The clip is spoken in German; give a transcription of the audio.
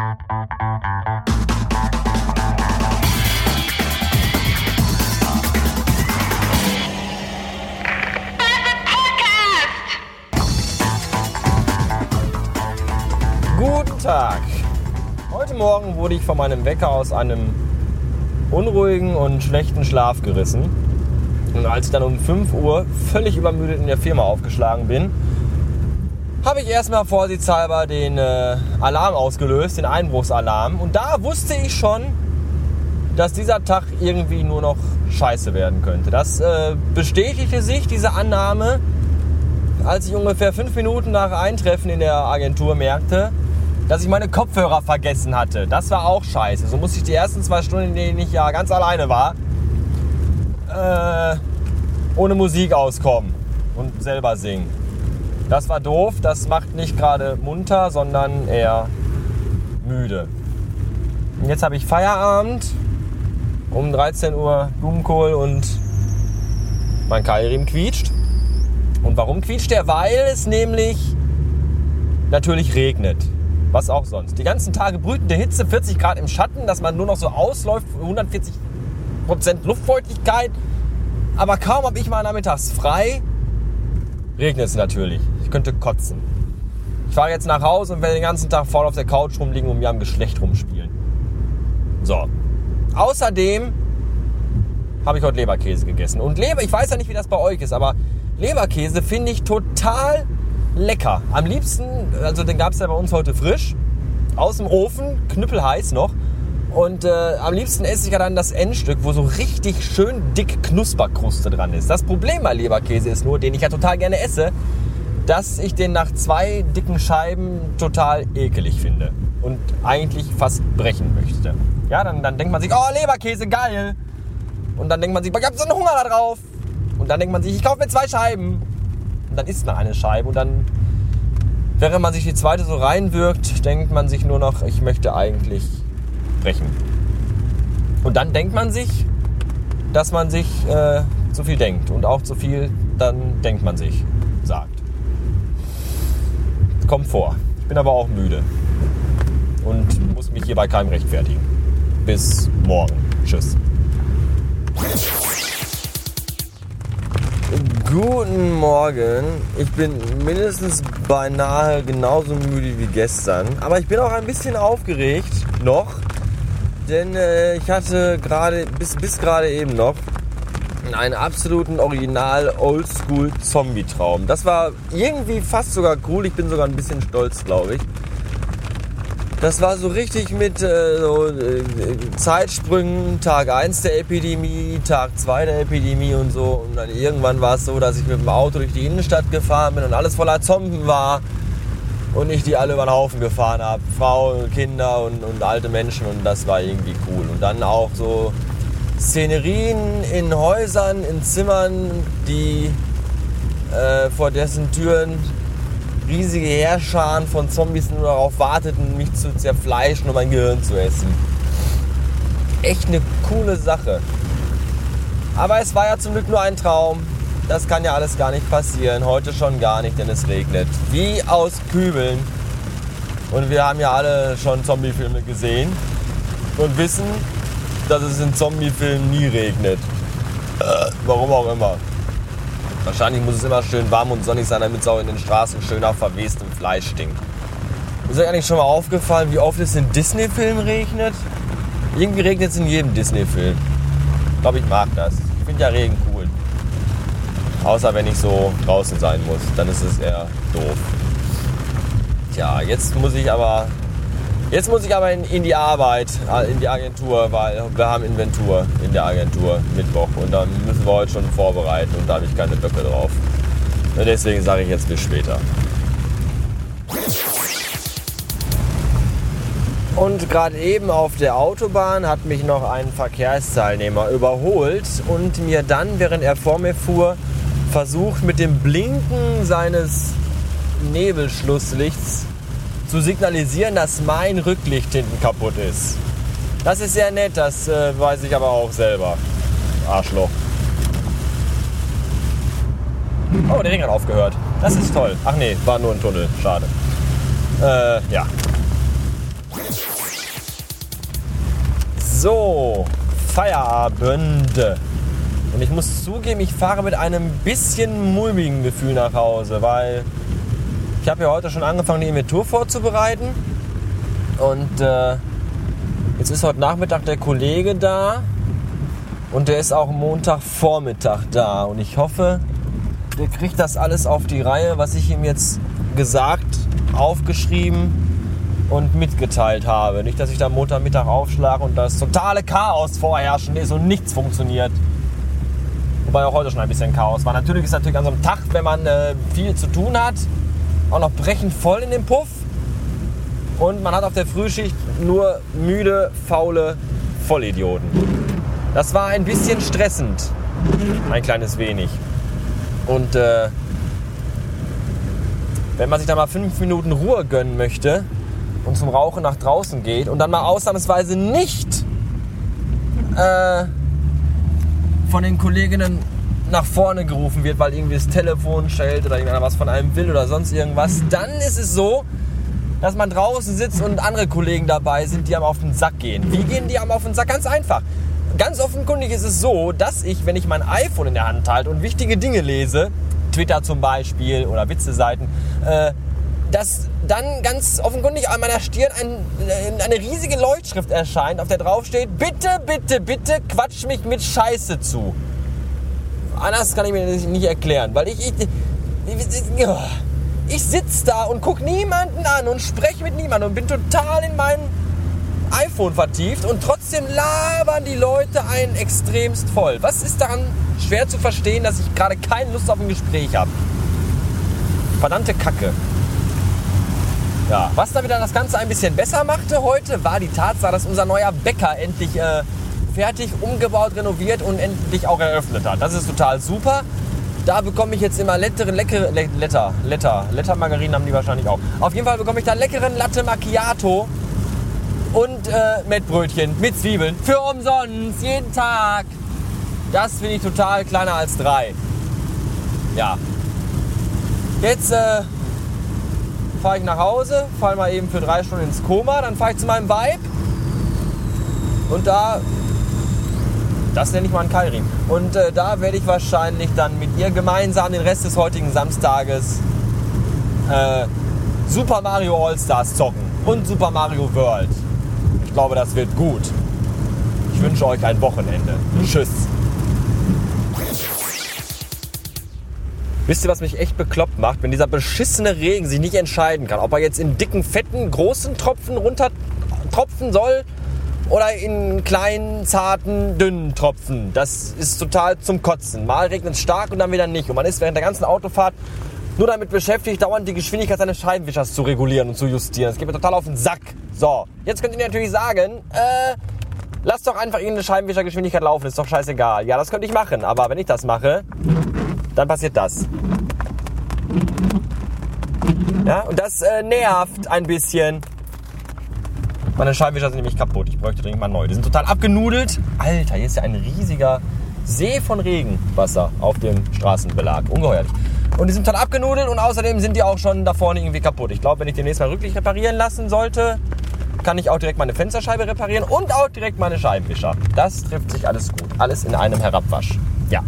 Guten Tag. Heute Morgen wurde ich von meinem Wecker aus einem unruhigen und schlechten Schlaf gerissen. Und als ich dann um 5 Uhr völlig übermüdet in der Firma aufgeschlagen bin, habe ich erstmal vorsichtshalber den äh, Alarm ausgelöst, den Einbruchsalarm. Und da wusste ich schon, dass dieser Tag irgendwie nur noch scheiße werden könnte. Das äh, bestätigte sich, diese Annahme, als ich ungefähr fünf Minuten nach Eintreffen in der Agentur merkte, dass ich meine Kopfhörer vergessen hatte. Das war auch scheiße. So musste ich die ersten zwei Stunden, in denen ich ja ganz alleine war, äh, ohne Musik auskommen und selber singen. Das war doof. Das macht nicht gerade munter, sondern eher müde. Und jetzt habe ich Feierabend. Um 13 Uhr Blumenkohl und mein Keilriemen quietscht. Und warum quietscht der? Weil es nämlich natürlich regnet. Was auch sonst. Die ganzen Tage brütende Hitze, 40 Grad im Schatten, dass man nur noch so ausläuft, 140 Prozent Luftfeuchtigkeit. Aber kaum habe ich mal nachmittags frei, regnet es natürlich. Könnte kotzen. Ich fahre jetzt nach Hause und werde den ganzen Tag faul auf der Couch rumliegen und mir am Geschlecht rumspielen. So. Außerdem habe ich heute Leberkäse gegessen. Und Leber, ich weiß ja nicht, wie das bei euch ist, aber Leberkäse finde ich total lecker. Am liebsten, also den gab es ja bei uns heute frisch, aus dem Ofen, knüppelheiß noch. Und äh, am liebsten esse ich ja dann das Endstück, wo so richtig schön dick Knusperkruste dran ist. Das Problem bei Leberkäse ist nur, den ich ja total gerne esse, dass ich den nach zwei dicken Scheiben total ekelig finde. Und eigentlich fast brechen möchte. Ja, dann, dann denkt man sich, oh, Leberkäse, geil. Und dann denkt man sich, ich hab so einen Hunger da drauf. Und dann denkt man sich, ich kaufe mir zwei Scheiben. Und dann isst man eine Scheibe und dann, während man sich die zweite so reinwirkt, denkt man sich nur noch, ich möchte eigentlich brechen. Und dann denkt man sich, dass man sich äh, zu viel denkt. Und auch zu viel, dann denkt man sich. Kommt vor. Ich bin aber auch müde. Und muss mich hier bei keinem rechtfertigen. Bis morgen. Tschüss. Guten Morgen. Ich bin mindestens beinahe genauso müde wie gestern. Aber ich bin auch ein bisschen aufgeregt noch. Denn äh, ich hatte gerade, bis, bis gerade eben noch, einen absoluten Original Oldschool Zombie-Traum. Das war irgendwie fast sogar cool. Ich bin sogar ein bisschen stolz, glaube ich. Das war so richtig mit äh, so, äh, Zeitsprüngen, Tag 1 der Epidemie, Tag 2 der Epidemie und so. Und dann irgendwann war es so, dass ich mit dem Auto durch die Innenstadt gefahren bin und alles voller Zomben war. Und ich die alle über den Haufen gefahren habe. Frauen, Kinder und, und alte Menschen und das war irgendwie cool. Und dann auch so Szenerien in Häusern, in Zimmern, die äh, vor dessen Türen riesige Heerscharen von Zombies nur darauf warteten, mich zu zerfleischen und mein Gehirn zu essen. Echt eine coole Sache. Aber es war ja zum Glück nur ein Traum. Das kann ja alles gar nicht passieren. Heute schon gar nicht, denn es regnet. Wie aus Kübeln. Und wir haben ja alle schon Zombie-Filme gesehen und wissen, dass es in Zombie-Filmen nie regnet. Äh, warum auch immer. Wahrscheinlich muss es immer schön warm und sonnig sein, damit es auch in den Straßen schön nach verwestem Fleisch stinkt. Ist euch eigentlich schon mal aufgefallen, wie oft es in Disney-Filmen regnet? Irgendwie regnet es in jedem Disney-Film. Ich glaube, ich mag das. Ich finde ja Regen cool. Außer wenn ich so draußen sein muss, dann ist es eher doof. Tja, jetzt muss ich aber Jetzt muss ich aber in, in, die Arbeit, in die Agentur, weil wir haben Inventur in der Agentur Mittwoch und dann müssen wir heute schon vorbereiten und da habe ich keine Böcke drauf. Und deswegen sage ich jetzt bis später. Und gerade eben auf der Autobahn hat mich noch ein Verkehrsteilnehmer überholt und mir dann, während er vor mir fuhr, versucht mit dem Blinken seines Nebelschlusslichts zu signalisieren, dass mein Rücklicht hinten kaputt ist. Das ist sehr nett, das äh, weiß ich aber auch selber. Arschloch. Oh, der Ring hat aufgehört. Das ist toll. Ach nee, war nur ein Tunnel. Schade. Äh, ja. So, Feierabend. Und ich muss zugeben, ich fahre mit einem bisschen mulmigen Gefühl nach Hause, weil ich habe ja heute schon angefangen, die Inventur vorzubereiten. Und äh, jetzt ist heute Nachmittag der Kollege da und der ist auch Montagvormittag da. Und ich hoffe, der kriegt das alles auf die Reihe, was ich ihm jetzt gesagt, aufgeschrieben und mitgeteilt habe. Nicht, dass ich da Montagmittag aufschlage und das totale Chaos vorherrschend ist und nichts funktioniert. Wobei auch heute schon ein bisschen Chaos war. Natürlich ist natürlich an so einem Tag, wenn man äh, viel zu tun hat, auch noch brechend voll in dem Puff. Und man hat auf der Frühschicht nur müde, faule Vollidioten. Das war ein bisschen stressend. Ein kleines wenig. Und äh, wenn man sich da mal fünf Minuten Ruhe gönnen möchte, und zum Rauchen nach draußen geht und dann mal ausnahmsweise nicht äh, von den Kolleginnen nach vorne gerufen wird, weil irgendwie das Telefon schellt oder irgendeiner was von einem will oder sonst irgendwas, dann ist es so, dass man draußen sitzt und andere Kollegen dabei sind, die einem auf den Sack gehen. Wie gehen die einem auf den Sack? Ganz einfach. Ganz offenkundig ist es so, dass ich, wenn ich mein iPhone in der Hand halte und wichtige Dinge lese, Twitter zum Beispiel oder Witze-Seiten, äh, dass dann ganz offenkundig an meiner Stirn ein, äh, eine riesige Leuchtschrift erscheint, auf der drauf steht, bitte, bitte, bitte quatsch mich mit Scheiße zu. Anders kann ich mir das nicht erklären, weil ich, ich, ich, ich sitze da und gucke niemanden an und spreche mit niemandem und bin total in mein iPhone vertieft und trotzdem labern die Leute einen extremst voll. Was ist daran schwer zu verstehen, dass ich gerade keine Lust auf ein Gespräch habe? Verdammte Kacke. Ja, was da wieder das Ganze ein bisschen besser machte heute, war die Tatsache, dass unser neuer Bäcker endlich äh, fertig, umgebaut, renoviert und endlich auch eröffnet hat. Das ist total super. Da bekomme ich jetzt immer leckere, leckere, Letter, Letter, Letter Margarinen haben die wahrscheinlich auch. Auf jeden Fall bekomme ich da leckeren Latte Macchiato und äh, Mettbrötchen mit Zwiebeln für umsonst, jeden Tag. Das finde ich total kleiner als drei. Ja. Jetzt äh, fahre ich nach Hause, falle mal eben für drei Stunden ins Koma, dann fahre ich zu meinem Vibe und da, das nenne ich mal ein Kairin. Und äh, da werde ich wahrscheinlich dann mit ihr gemeinsam den Rest des heutigen Samstages äh, Super Mario All-Stars zocken und Super Mario World. Ich glaube, das wird gut. Ich wünsche euch ein Wochenende. Tschüss. Wisst ihr, was mich echt bekloppt macht? Wenn dieser beschissene Regen sich nicht entscheiden kann, ob er jetzt in dicken, fetten, großen Tropfen runter tropfen soll oder in kleinen, zarten, dünnen Tropfen. Das ist total zum Kotzen. Mal regnet es stark und dann wieder nicht. Und man ist während der ganzen Autofahrt nur damit beschäftigt, dauernd die Geschwindigkeit seines Scheibenwischers zu regulieren und zu justieren. Das geht mir total auf den Sack. So, jetzt könnt ihr natürlich sagen, äh, lass doch einfach irgendeine Scheibenwischergeschwindigkeit laufen, ist doch scheißegal. Ja, das könnte ich machen, aber wenn ich das mache, dann passiert das. Ja, und das äh, nervt ein bisschen. Meine Scheibenwischer sind nämlich kaputt. Ich bräuchte dringend mal neu. Die sind total abgenudelt. Alter, hier ist ja ein riesiger See von Regenwasser auf dem Straßenbelag. Ungeheuerlich. Und die sind total abgenudelt und außerdem sind die auch schon da vorne irgendwie kaputt. Ich glaube, wenn ich demnächst mal rücklich reparieren lassen sollte, kann ich auch direkt meine Fensterscheibe reparieren und auch direkt meine Scheibenwischer. Das trifft sich alles gut. Alles in einem Herabwasch. Ja.